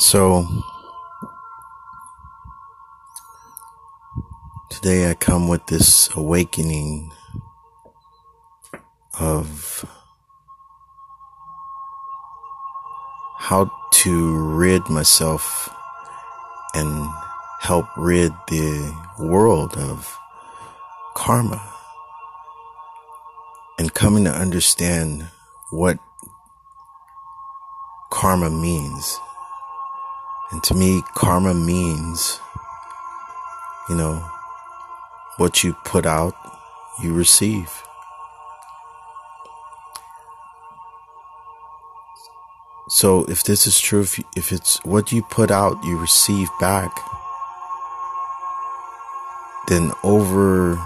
So today I come with this awakening of how to rid myself and help rid the world of karma and coming to understand what karma means. And to me, karma means, you know, what you put out, you receive. So if this is true, if, if it's what you put out, you receive back, then over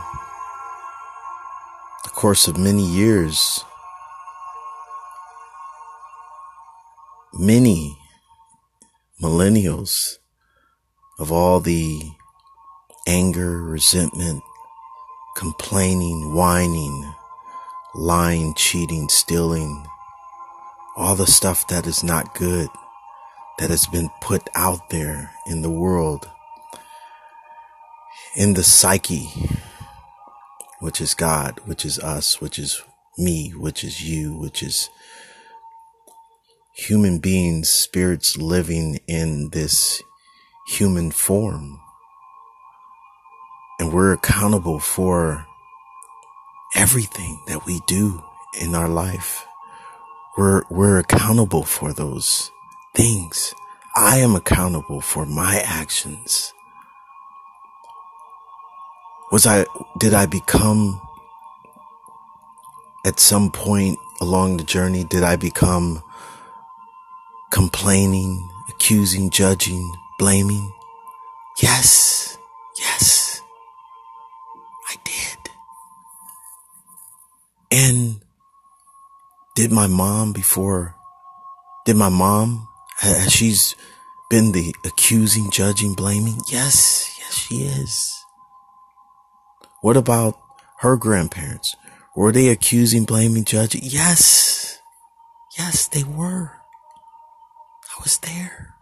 the course of many years, many millennials of all the anger, resentment, complaining, whining, lying, cheating, stealing, all the stuff that is not good that has been put out there in the world, in the psyche, which is God, which is us, which is me, which is you, which is human beings, spirits living in this human form. And we're accountable for everything that we do in our life. We're, we're accountable for those things. I am accountable for my actions. Was I, did I become at some point along the journey, did I become complaining, accusing, judging, blaming? Yes, yes, I did. And did my mom before, did my mom, has she's been the accusing, judging, blaming? Yes, yes, she is. What about her grandparents? Were they accusing, blaming, judging? Yes. Yes, they were. Was there.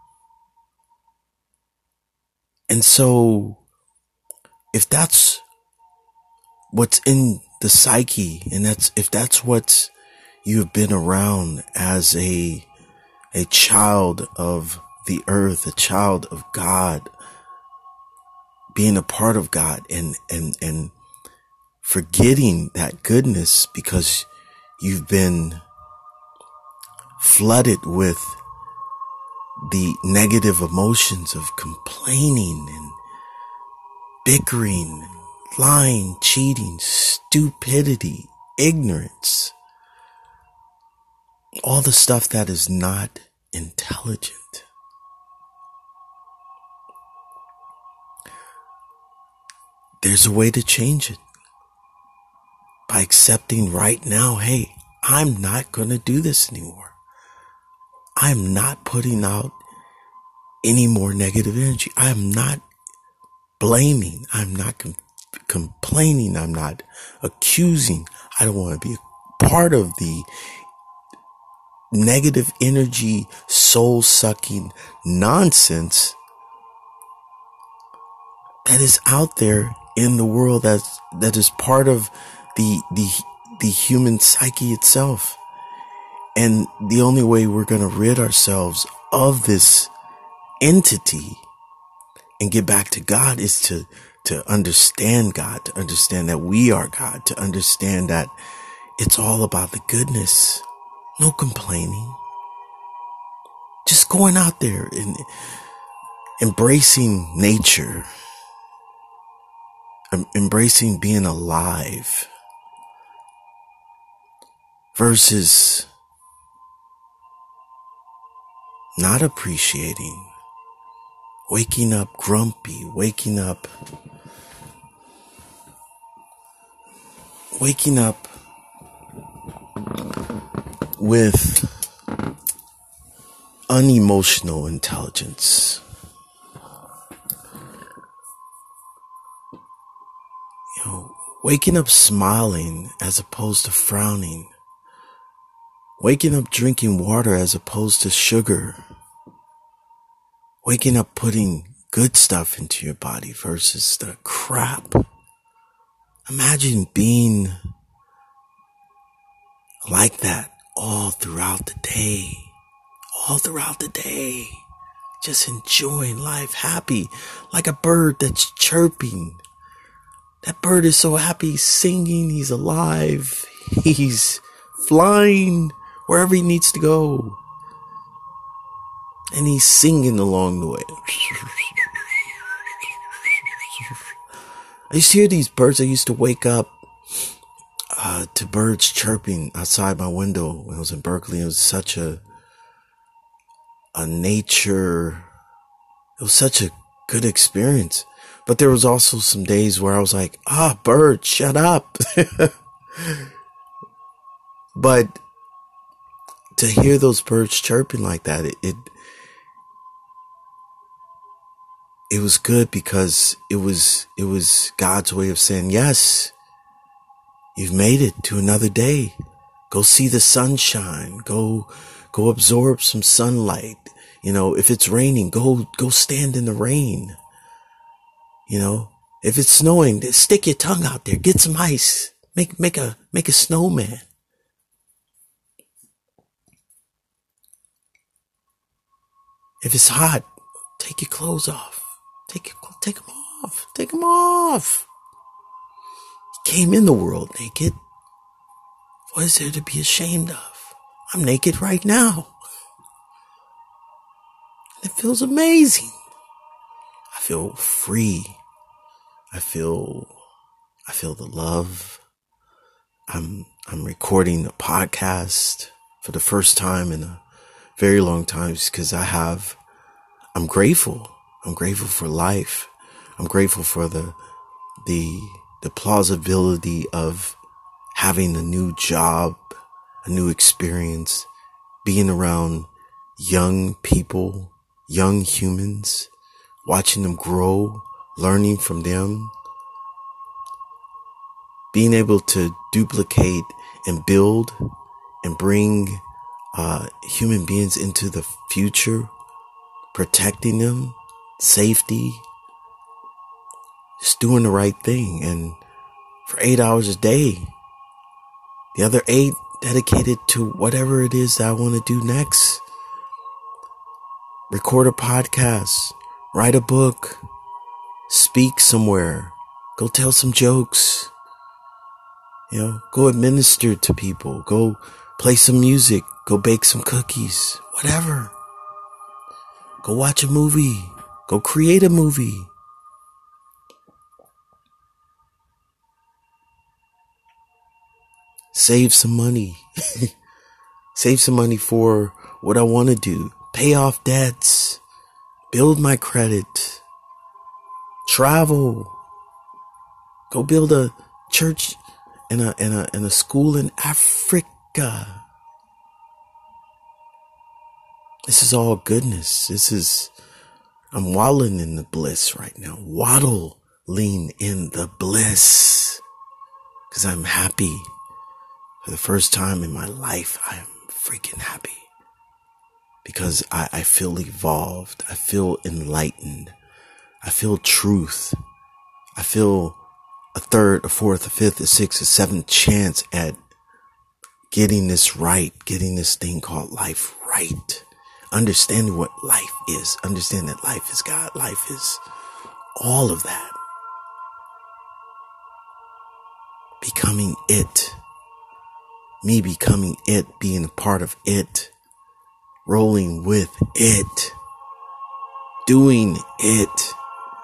And so, if that's what's in the psyche, and that's, if that's what you've been around as a, a child of the earth, a child of God, being a part of God and, and, and forgetting that goodness because you've been flooded with the negative emotions of complaining and bickering, lying, cheating, stupidity, ignorance, all the stuff that is not intelligent. There's a way to change it by accepting right now, hey, I'm not going to do this anymore. I'm not putting out any more negative energy. I'm not blaming. I'm not com- complaining. I'm not accusing. I don't want to be part of the negative energy, soul sucking nonsense that is out there in the world that's, that is part of the, the, the human psyche itself. And the only way we're going to rid ourselves of this entity and get back to God is to, to understand God, to understand that we are God, to understand that it's all about the goodness. No complaining. Just going out there and embracing nature, embracing being alive versus not appreciating, waking up grumpy, waking up, waking up with unemotional intelligence. You know, waking up smiling as opposed to frowning. Waking up drinking water as opposed to sugar. waking up putting good stuff into your body versus the crap. Imagine being like that all throughout the day, all throughout the day, just enjoying life, happy, like a bird that's chirping. That bird is so happy, singing, he's alive, he's flying wherever he needs to go. And he's singing along the way. I used to hear these birds. I used to wake up uh, to birds chirping outside my window when I was in Berkeley. It was such a a nature. It was such a good experience. But there was also some days where I was like, ah, bird, shut up. but to hear those birds chirping like that, it, it it was good because it was it was God's way of saying, "Yes, you've made it to another day. Go see the sunshine. Go go absorb some sunlight. You know, if it's raining, go go stand in the rain. You know, if it's snowing, stick your tongue out there, get some ice. Make make a make a snowman." If it's hot, take your clothes off. Take, take them off. Take them off. Came in the world naked. What is there to be ashamed of? I'm naked right now. It feels amazing. I feel free. I feel, I feel the love. I'm, I'm recording a podcast for the first time in a very long times because I have, I'm grateful I'm grateful for life. I'm grateful for the, the, the plausibility of having a new job, a new experience, being around young people, young humans, watching them grow, learning from them, being able to duplicate and build and bring uh, human beings into the future, protecting them, safety, just doing the right thing. And for eight hours a day, the other eight dedicated to whatever it is that I want to do next. Record a podcast, write a book, speak somewhere, go tell some jokes, you know, go administer to people, go play some music, go bake some cookies, whatever. Go watch a movie, Go create a movie. Save some money. Save some money for what I want to do. Pay off debts. Build my credit. Travel. Go build a church and a, and a, and a school in Africa. This is all goodness. This is I'm wallowing in the bliss right now. Waddling in the bliss. Cause I'm happy. For the first time in my life, I am freaking happy. Because I, I feel evolved. I feel enlightened. I feel truth. I feel a third, a fourth, a fifth, a sixth, a seventh chance at getting this right, getting this thing called life right understanding what life is, understand that life is God, life is all of that. Becoming it. Me becoming it, being a part of it, rolling with it, doing it,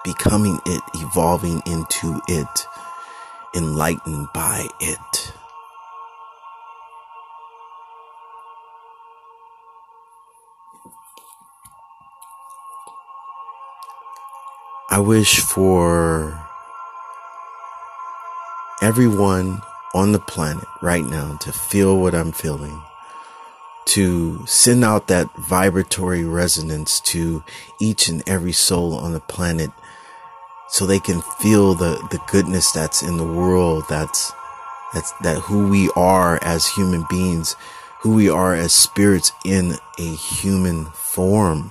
becoming it, evolving into it, enlightened by it. I wish for everyone on the planet right now to feel what I'm feeling, to send out that vibratory resonance to each and every soul on the planet so they can feel the, the goodness that's in the world, that's, that's, that who we are as human beings, who we are as spirits in a human form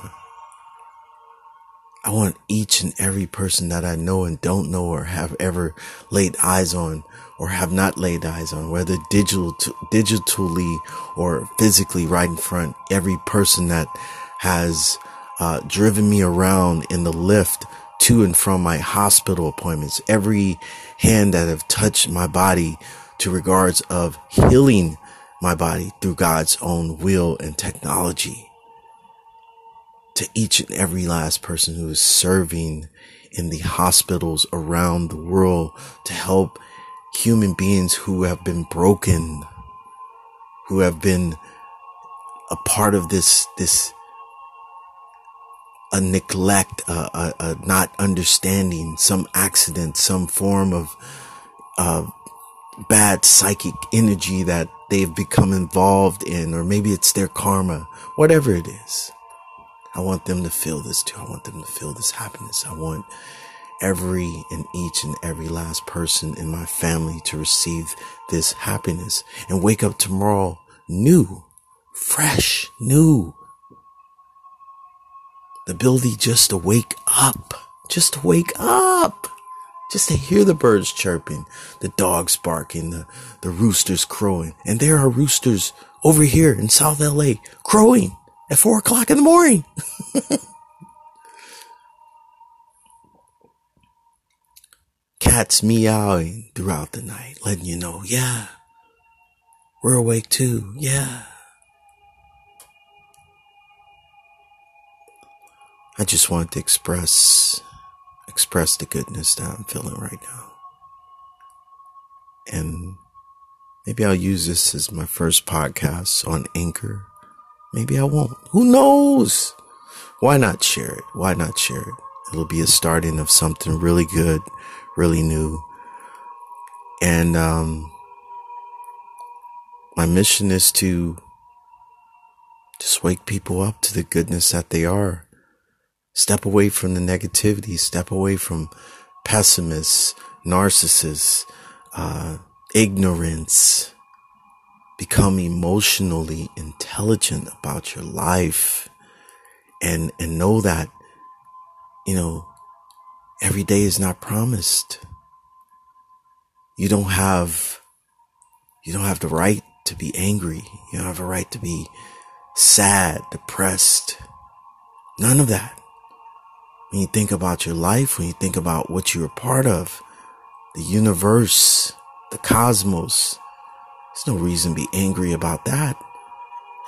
I want each and every person that I know and don't know or have ever laid eyes on or have not laid eyes on, whether digital, digitally or physically right in front, every person that has uh, driven me around in the Lyft to and from my hospital appointments, every hand that have touched my body to regards of healing my body through God's own will and technology. To each and every last person who is serving in the hospitals around the world to help human beings who have been broken, who have been a part of this, this, a neglect, a, a, a not understanding, some accident, some form of, uh, bad psychic energy that they've become involved in, or maybe it's their karma, whatever it is. I want them to feel this too. I want them to feel this happiness. I want every and each and every last person in my family to receive this happiness and wake up tomorrow new, fresh, new. The ability just to wake up, just to wake up. Just to hear the birds chirping, the dogs barking, the, the roosters crowing. And there are roosters over here in South LA crowing at four o'clock in the morning. Cats meowing throughout the night, letting you know, yeah, we're awake too. Yeah. I just want to express express the goodness that I'm feeling right now. And maybe I'll use this as my first podcast on Anchor. Maybe I won't. Who knows? Why not share it? Why not share it? It'll be a starting of something really good, really new. And, um, my mission is to just wake people up to the goodness that they are Step away from the negativity. Step away from pessimists, narcissists, uh, ignorance. Become emotionally intelligent about your life and, and know that, you know, every day is not promised. You don't have, you don't have the right to be angry. You don't have a right to be sad, depressed. None of that. When you think about your life, when you think about what you're a part of, the universe, the cosmos, there's no reason to be angry about that.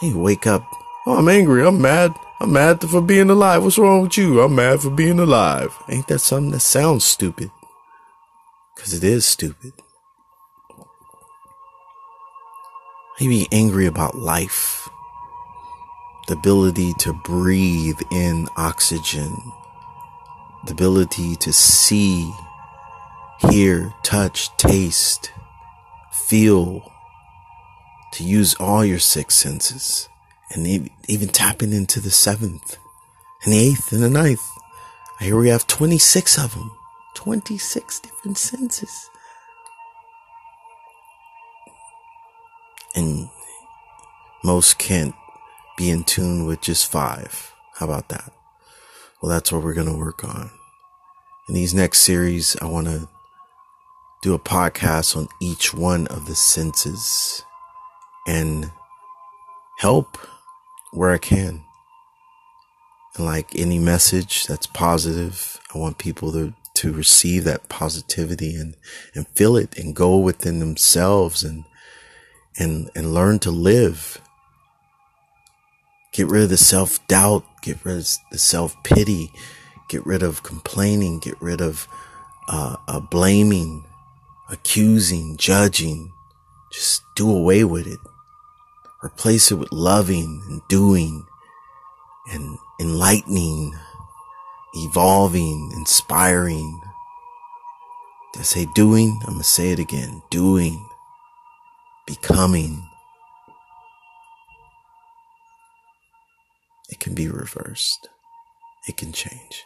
You wake up, oh, I'm angry, I'm mad, I'm mad for being alive. What's wrong with you? I'm mad for being alive. Ain't that something that sounds stupid? Cause it is stupid. Maybe angry about life, the ability to breathe in oxygen, the ability to see, hear, touch, taste, feel, to use all your six senses and even tapping into the seventh and the eighth and the ninth. Here we have 26 of them, 26 different senses. And most can't be in tune with just five. How about that? Well, that's what we're going to work on. In these next series, I want to do a podcast on each one of the senses and help where I can. And like any message that's positive, I want people to, to receive that positivity and, and feel it and go within themselves and, and, and learn to live Get rid of the self doubt. Get rid of the self pity. Get rid of complaining. Get rid of uh, uh, blaming, accusing, judging. Just do away with it. Replace it with loving and doing and enlightening, evolving, inspiring. Did I say doing? I'm going to say it again. Doing, becoming, it can be reversed. It can change.